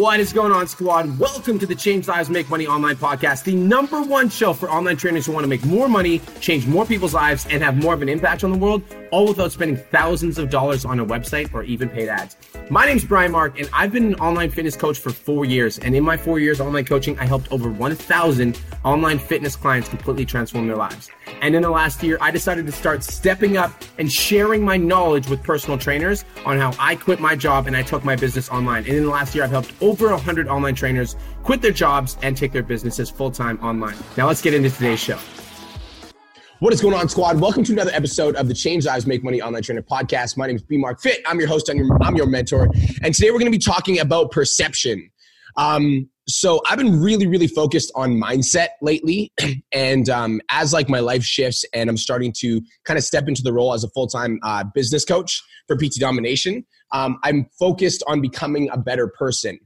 What is going on, squad? Welcome to the Change Lives Make Money Online podcast, the number one show for online trainers who want to make more money, change more people's lives, and have more of an impact on the world, all without spending thousands of dollars on a website or even paid ads. My name is Brian Mark, and I've been an online fitness coach for four years. And in my four years online coaching, I helped over 1,000 online fitness clients completely transform their lives. And in the last year, I decided to start stepping up and sharing my knowledge with personal trainers on how I quit my job and I took my business online. And in the last year, I've helped over 100 online trainers quit their jobs and take their businesses full time online. Now, let's get into today's show. What is going on, squad? Welcome to another episode of the Change Lives Make Money Online Trainer Podcast. My name is B Mark Fit. I'm your host. I'm your, I'm your mentor. And today we're going to be talking about perception. Um, so I've been really, really focused on mindset lately. And um, as like my life shifts and I'm starting to kind of step into the role as a full-time uh, business coach for PT Domination, um, I'm focused on becoming a better person.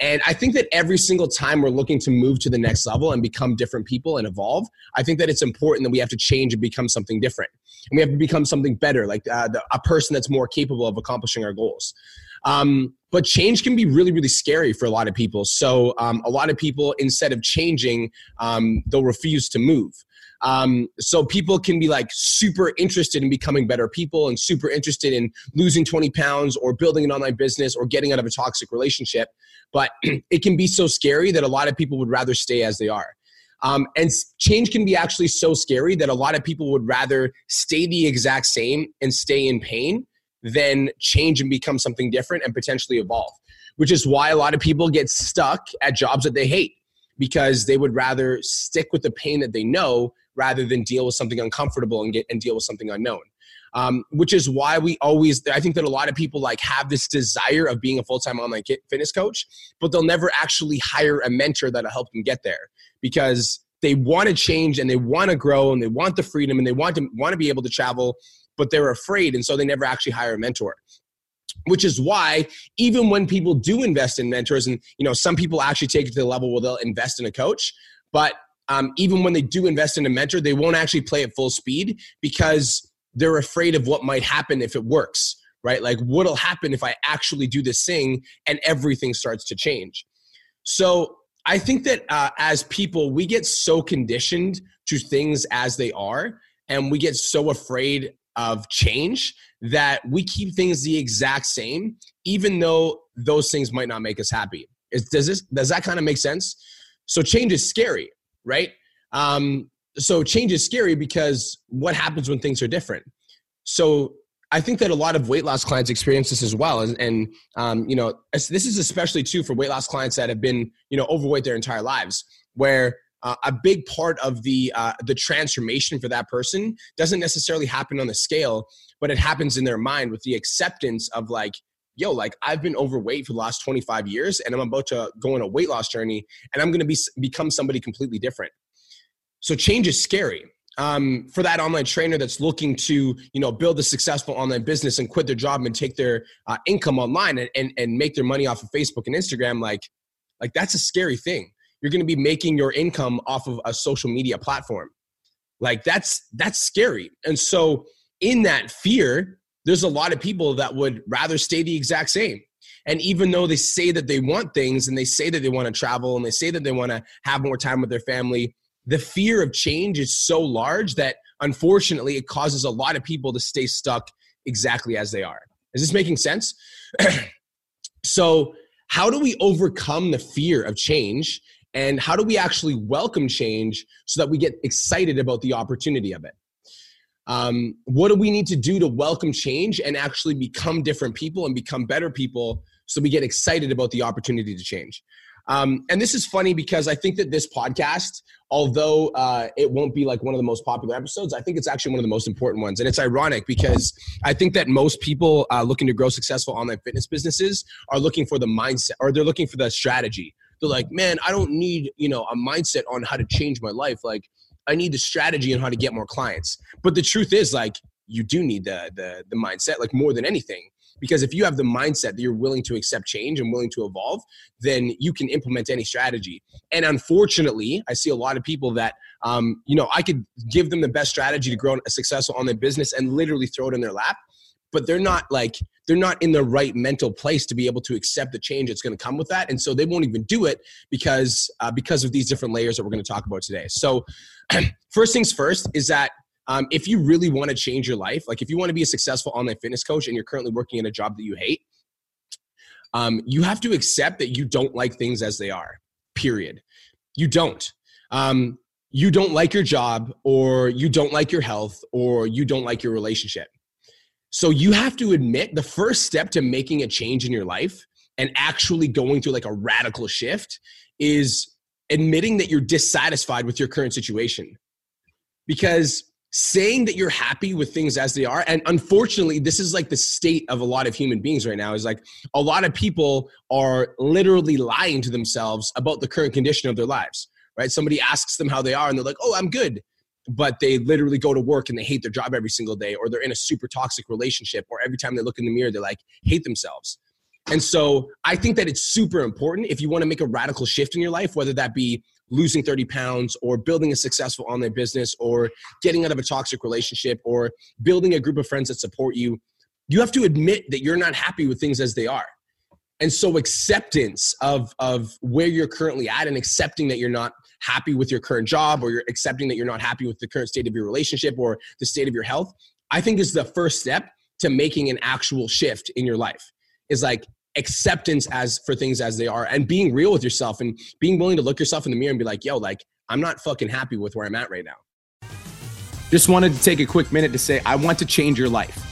And I think that every single time we're looking to move to the next level and become different people and evolve, I think that it's important that we have to change and become something different. And we have to become something better, like uh, the, a person that's more capable of accomplishing our goals. Um, but change can be really, really scary for a lot of people. So um, a lot of people, instead of changing, um, they'll refuse to move. Um, so people can be like super interested in becoming better people and super interested in losing 20 pounds or building an online business or getting out of a toxic relationship. But it can be so scary that a lot of people would rather stay as they are. Um, and change can be actually so scary that a lot of people would rather stay the exact same and stay in pain than change and become something different and potentially evolve, which is why a lot of people get stuck at jobs that they hate because they would rather stick with the pain that they know rather than deal with something uncomfortable and get and deal with something unknown. Um, which is why we always i think that a lot of people like have this desire of being a full-time online fitness coach but they'll never actually hire a mentor that'll help them get there because they want to change and they want to grow and they want the freedom and they want to want to be able to travel but they're afraid and so they never actually hire a mentor which is why even when people do invest in mentors and you know some people actually take it to the level where they'll invest in a coach but um, even when they do invest in a mentor, they won't actually play at full speed because they're afraid of what might happen if it works, right? Like, what'll happen if I actually do this thing and everything starts to change? So, I think that uh, as people, we get so conditioned to things as they are, and we get so afraid of change that we keep things the exact same, even though those things might not make us happy. Is, does this does that kind of make sense? So change is scary, right? Um, so change is scary because what happens when things are different? So I think that a lot of weight loss clients experience this as well, and, and um, you know this is especially true for weight loss clients that have been you know overweight their entire lives, where uh, a big part of the uh, the transformation for that person doesn't necessarily happen on the scale, but it happens in their mind with the acceptance of like yo, like I've been overweight for the last 25 years and I'm about to go on a weight loss journey and I'm going to be become somebody completely different. So change is scary. Um, for that online trainer that's looking to you know build a successful online business and quit their job and take their uh, income online and, and, and make their money off of facebook and instagram like like that's a scary thing you're going to be making your income off of a social media platform like that's that's scary and so in that fear there's a lot of people that would rather stay the exact same. And even though they say that they want things and they say that they want to travel and they say that they want to have more time with their family, the fear of change is so large that unfortunately it causes a lot of people to stay stuck exactly as they are. Is this making sense? so, how do we overcome the fear of change? And how do we actually welcome change so that we get excited about the opportunity of it? um, what do we need to do to welcome change and actually become different people and become better people so we get excited about the opportunity to change um, and this is funny because i think that this podcast although uh, it won't be like one of the most popular episodes i think it's actually one of the most important ones and it's ironic because i think that most people uh, looking to grow successful online fitness businesses are looking for the mindset or they're looking for the strategy they're like man i don't need you know a mindset on how to change my life like I need the strategy on how to get more clients. But the truth is, like, you do need the the the mindset, like more than anything. Because if you have the mindset that you're willing to accept change and willing to evolve, then you can implement any strategy. And unfortunately, I see a lot of people that, um, you know, I could give them the best strategy to grow a successful online business and literally throw it in their lap. but they're not like they're not in the right mental place to be able to accept the change that's going to come with that and so they won't even do it because uh, because of these different layers that we're going to talk about today. So first things first is that um, if you really want to change your life like if you want to be a successful online fitness coach and you're currently working in a job that you hate um, you have to accept that you don't like things as they are period. You don't. Um, you don't like your job or you don't like your health or you don't like your relationship so you have to admit the first step to making a change in your life and actually going through like a radical shift is admitting that you're dissatisfied with your current situation. Because saying that you're happy with things as they are and unfortunately this is like the state of a lot of human beings right now is like a lot of people are literally lying to themselves about the current condition of their lives right somebody asks them how they are and they're like oh i'm good but they literally go to work and they hate their job every single day or they're in a super toxic relationship or every time they look in the mirror they like hate themselves. And so i think that it's super important if you want to make a radical shift in your life whether that be losing 30 pounds or building a successful online business or getting out of a toxic relationship or building a group of friends that support you you have to admit that you're not happy with things as they are. And so acceptance of of where you're currently at and accepting that you're not happy with your current job or you're accepting that you're not happy with the current state of your relationship or the state of your health i think is the first step to making an actual shift in your life. Is like acceptance as for things as they are and being real with yourself and being willing to look yourself in the mirror and be like yo like i'm not fucking happy with where i'm at right now. Just wanted to take a quick minute to say i want to change your life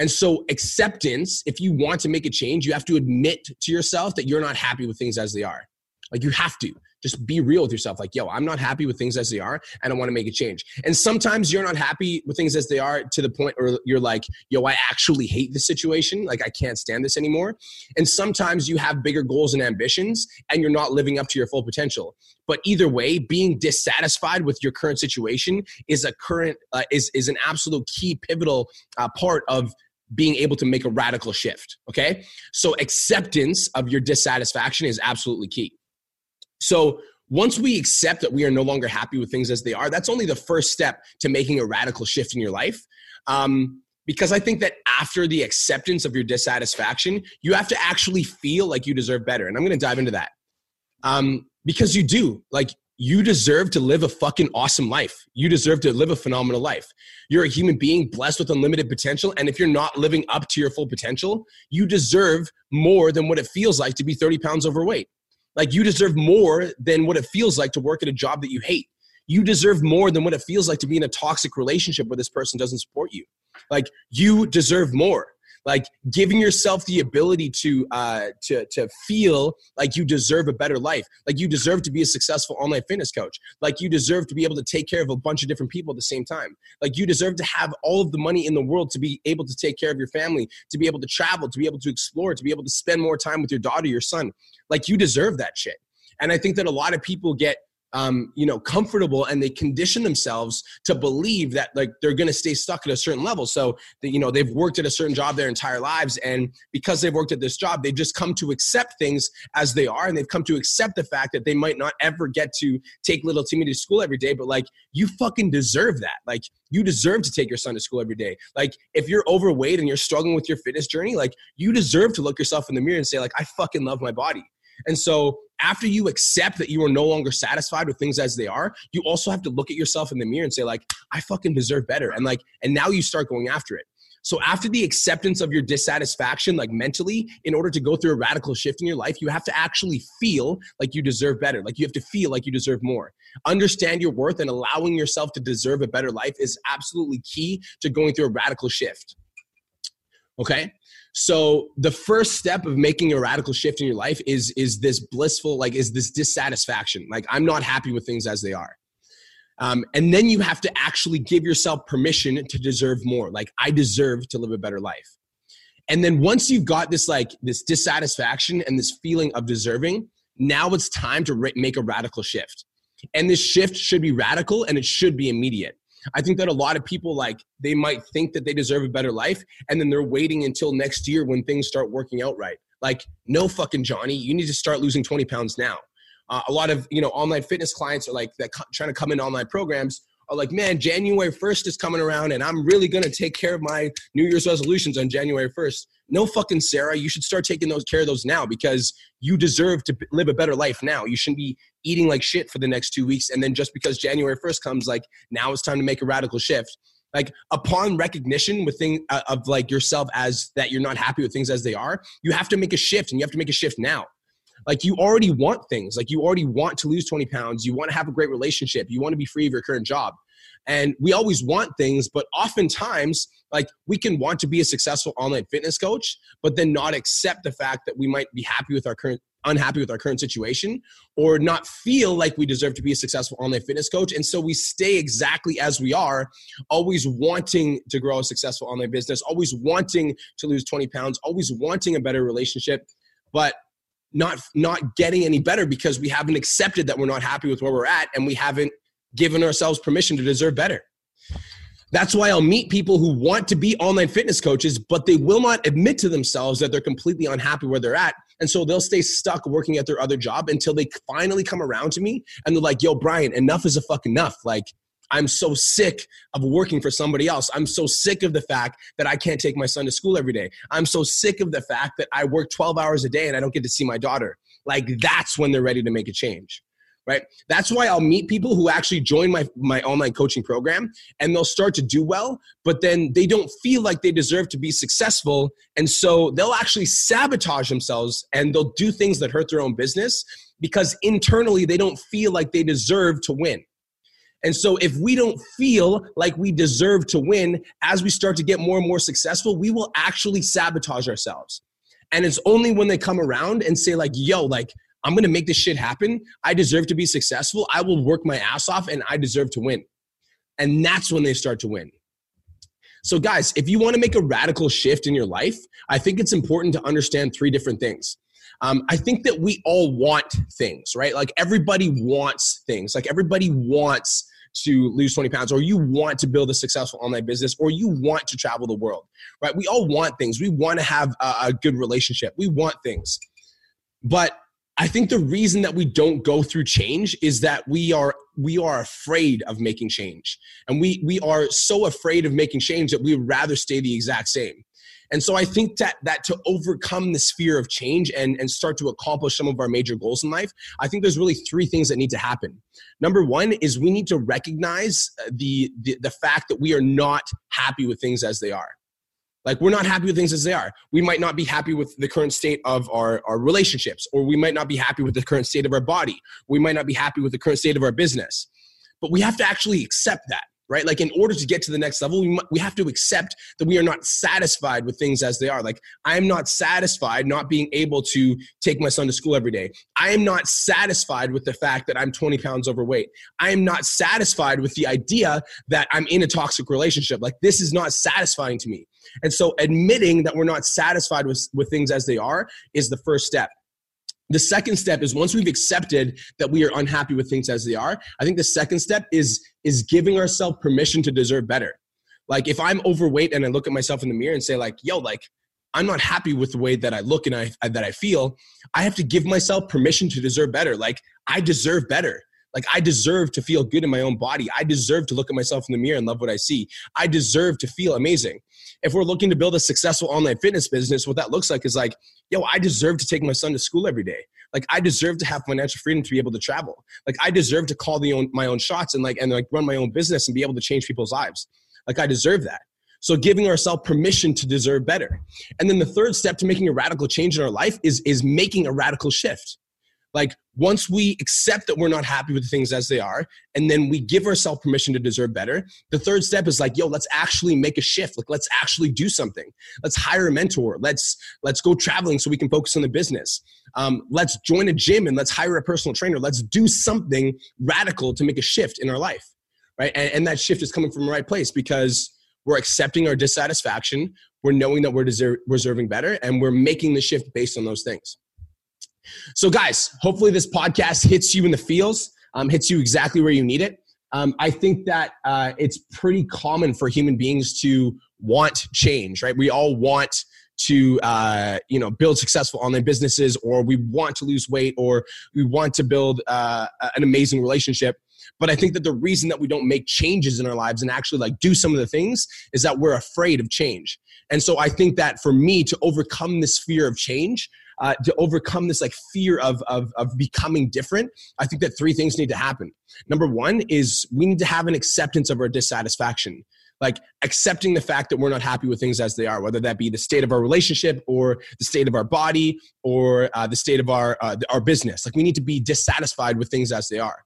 And so, acceptance, if you want to make a change, you have to admit to yourself that you're not happy with things as they are. Like, you have to just be real with yourself. Like, yo, I'm not happy with things as they are, and I want to make a change. And sometimes you're not happy with things as they are to the point where you're like, yo, I actually hate this situation. Like, I can't stand this anymore. And sometimes you have bigger goals and ambitions, and you're not living up to your full potential. But either way, being dissatisfied with your current situation is a current uh, is is an absolute key pivotal uh, part of being able to make a radical shift. Okay. So acceptance of your dissatisfaction is absolutely key. So once we accept that we are no longer happy with things as they are, that's only the first step to making a radical shift in your life. Um, because I think that after the acceptance of your dissatisfaction, you have to actually feel like you deserve better. And I'm going to dive into that. Um, because you do. Like, you deserve to live a fucking awesome life. You deserve to live a phenomenal life. You're a human being blessed with unlimited potential. And if you're not living up to your full potential, you deserve more than what it feels like to be 30 pounds overweight. Like you deserve more than what it feels like to work at a job that you hate. You deserve more than what it feels like to be in a toxic relationship where this person doesn't support you. Like you deserve more like giving yourself the ability to uh, to to feel like you deserve a better life, like you deserve to be a successful online fitness coach, like you deserve to be able to take care of a bunch of different people at the same time, like you deserve to have all of the money in the world to be able to take care of your family, to be able to travel, to be able to explore, to be able to spend more time with your daughter, your son. Like you deserve that shit. And I think that a lot of people get um, you know, comfortable and they condition themselves to believe that like they're going to stay stuck at a certain level. So that, you know, they've worked at a certain job their entire lives. And because they've worked at this job, they've just come to accept things as they are. And they've come to accept the fact that they might not ever get to take little Timmy to school every day. But like, you fucking deserve that. Like, you deserve to take your son to school every day. Like, if you're overweight and you're struggling with your fitness journey, like, you deserve to look yourself in the mirror and say, like, I fucking love my body. And so after you accept that you are no longer satisfied with things as they are, you also have to look at yourself in the mirror and say, like, I fucking deserve better. And like, and now you start going after it. So after the acceptance of your dissatisfaction, like mentally, in order to go through a radical shift in your life, you have to actually feel like you deserve better. Like you have to feel like you deserve more. Understand your worth and allowing yourself to deserve a better life is absolutely key to going through a radical shift. Okay. So the first step of making a radical shift in your life is is this blissful, like is this dissatisfaction. Like I'm not happy with things as they are. Um, and then you have to actually give yourself permission to deserve more. Like I deserve to live a better life. And then once you've got this like this dissatisfaction and this feeling of deserving, now it's time to make a radical shift. And this shift should be radical and it should be immediate. I think that a lot of people like they might think that they deserve a better life and then they're waiting until next year when things start working out right. Like, no fucking Johnny, you need to start losing 20 pounds now. Uh, a lot of you know online fitness clients are like that trying to come in online programs are like, man, January 1st is coming around and I'm really going to take care of my New Year's resolutions on January 1st. No fucking Sarah, you should start taking those care of those now because you deserve to live a better life now. You shouldn't be eating like shit for the next 2 weeks and then just because January 1st comes like now it's time to make a radical shift. Like upon recognition with thing uh, of like yourself as that you're not happy with things as they are, you have to make a shift and you have to make a shift now like you already want things. Like you already want to lose 20 pounds. You want to have a great relationship. You want to be free of your current job. And we always want things but oftentimes like we can want to be a successful online fitness coach but then not accept the fact that we might be happy with our current unhappy with our current situation or not feel like we deserve to be a successful online fitness coach. And so we stay exactly as we are always wanting to grow a successful online business always wanting to lose 20 pounds always wanting a better relationship. But not not getting any better because we haven't accepted that we're not happy with where we're at and we haven't given ourselves permission to deserve better. That's why I'll meet people who want to be online fitness coaches, but they will not admit to themselves that they're completely unhappy where they're at. And so they'll stay stuck working at their other job until they finally come around to me and they're like, yo, Brian, enough is a fuck enough. Like, I'm so sick of working for somebody else. I'm so sick of the fact that I can't take my son to school every day. I'm so sick of the fact that I work 12 hours a day and I don't get to see my daughter. Like that's when they're ready to make a change. Right? That's why I'll meet people who actually join my my online coaching program and they'll start to do well, but then they don't feel like they deserve to be successful and so they'll actually sabotage themselves and they'll do things that hurt their own business because internally they don't feel like they deserve to win and so, if we don't feel like we deserve to win as we start to get more and more successful, we will actually sabotage ourselves. And it's only when they come around and say, like, yo, like, I'm gonna make this shit happen. I deserve to be successful. I will work my ass off and I deserve to win. And that's when they start to win. So, guys, if you wanna make a radical shift in your life, I think it's important to understand three different things. Um, I think that we all want things, right? Like everybody wants things. Like everybody wants to lose 20 pounds or you want to build a successful online business or you want to travel the world right we all want things we want to have a, a good relationship we want things but I think the reason that we don't go through change is that we are we are afraid of making change. And we we are so afraid of making change that we would rather stay the exact same. And so I think that that to overcome this fear of change and, and start to accomplish some of our major goals in life, I think there's really three things that need to happen. Number one is we need to recognize uh, the, the, the fact that we are not happy with things as they are. Like we're not happy with things as they are. We might not be happy with the current state of our, our relationships, or we might not be happy with the current state of our body. We might not be happy with the current state of our business. But we have to actually accept that right? Like in order to get to the next level, we, we have to accept that we are not satisfied with things as they are. Like I'm not satisfied not being able to take my son to school every day. I am not satisfied with the fact that I'm 20 pounds overweight. I am not satisfied with the idea that I'm in a toxic relationship. Like this is not satisfying to me. And so admitting that we're not satisfied with, with things as they are is the first step. The second step is once we've accepted that we are unhappy with things as they are, I think the second step is is giving ourselves permission to deserve better. Like if I'm overweight and I look at myself in the mirror and say like, "Yo, like I'm not happy with the way that I look and I that I feel," I have to give myself permission to deserve better. Like I deserve better. Like I deserve to feel good in my own body. I deserve to look at myself in the mirror and love what I see. I deserve to feel amazing. If we're looking to build a successful online fitness business, what that looks like is like, yo, I deserve to take my son to school every day. Like I deserve to have financial freedom to be able to travel. Like I deserve to call the own, my own shots and like and like run my own business and be able to change people's lives. Like I deserve that. So giving ourselves permission to deserve better. And then the third step to making a radical change in our life is is making a radical shift. Like once we accept that we're not happy with things as they are, and then we give ourselves permission to deserve better, the third step is like, yo, let's actually make a shift. Like let's actually do something. Let's hire a mentor. Let's let's go traveling so we can focus on the business. Um, let's join a gym and let's hire a personal trainer. Let's do something radical to make a shift in our life, right? And, and that shift is coming from the right place because we're accepting our dissatisfaction we're knowing that we're deserving better and we're making the shift based on those things. So, guys, hopefully this podcast hits you in the feels, um, hits you exactly where you need it. Um, I think that uh, it's pretty common for human beings to want change, right? We all want to uh, you know build successful online businesses or we want to lose weight or we want to build uh, an amazing relationship but i think that the reason that we don't make changes in our lives and actually like do some of the things is that we're afraid of change and so i think that for me to overcome this fear of change uh, to overcome this like fear of, of of becoming different i think that three things need to happen number one is we need to have an acceptance of our dissatisfaction like accepting the fact that we're not happy with things as they are, whether that be the state of our relationship or the state of our body or uh, the state of our uh, our business. Like we need to be dissatisfied with things as they are.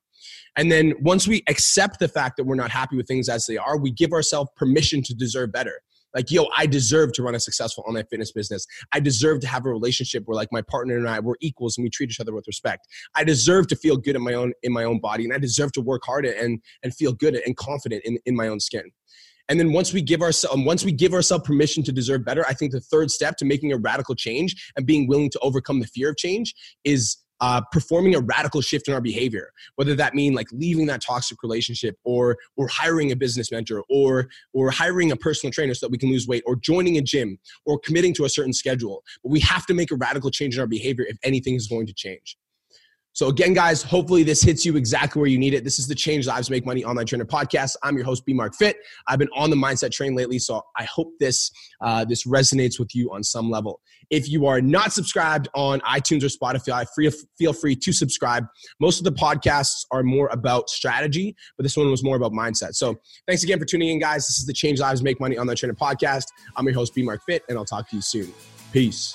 And then once we accept the fact that we're not happy with things as they are, we give ourselves permission to deserve better. Like, yo, I deserve to run a successful online fitness business. I deserve to have a relationship where like my partner and I we're equals and we treat each other with respect. I deserve to feel good in my own in my own body, and I deserve to work hard and and feel good and confident in, in my own skin. And then once we give ourselves um, once we give ourselves permission to deserve better, I think the third step to making a radical change and being willing to overcome the fear of change is uh, performing a radical shift in our behavior whether that mean like leaving that toxic relationship or or hiring a business mentor or or hiring a personal trainer so that we can lose weight or joining a gym or committing to a certain schedule. But we have to make a radical change in our behavior if anything is going to change so again, guys, hopefully this hits you exactly where you need it. This is the Change Lives Make Money Online Trainer podcast. I'm your host, B Mark Fit. I've been on the mindset train lately, so I hope this uh, this resonates with you on some level. If you are not subscribed on iTunes or Spotify, free, feel free to subscribe. Most of the podcasts are more about strategy, but this one was more about mindset. So thanks again for tuning in, guys. This is the Change Lives Make Money Online Trainer podcast. I'm your host, B Mark Fit, and I'll talk to you soon. Peace.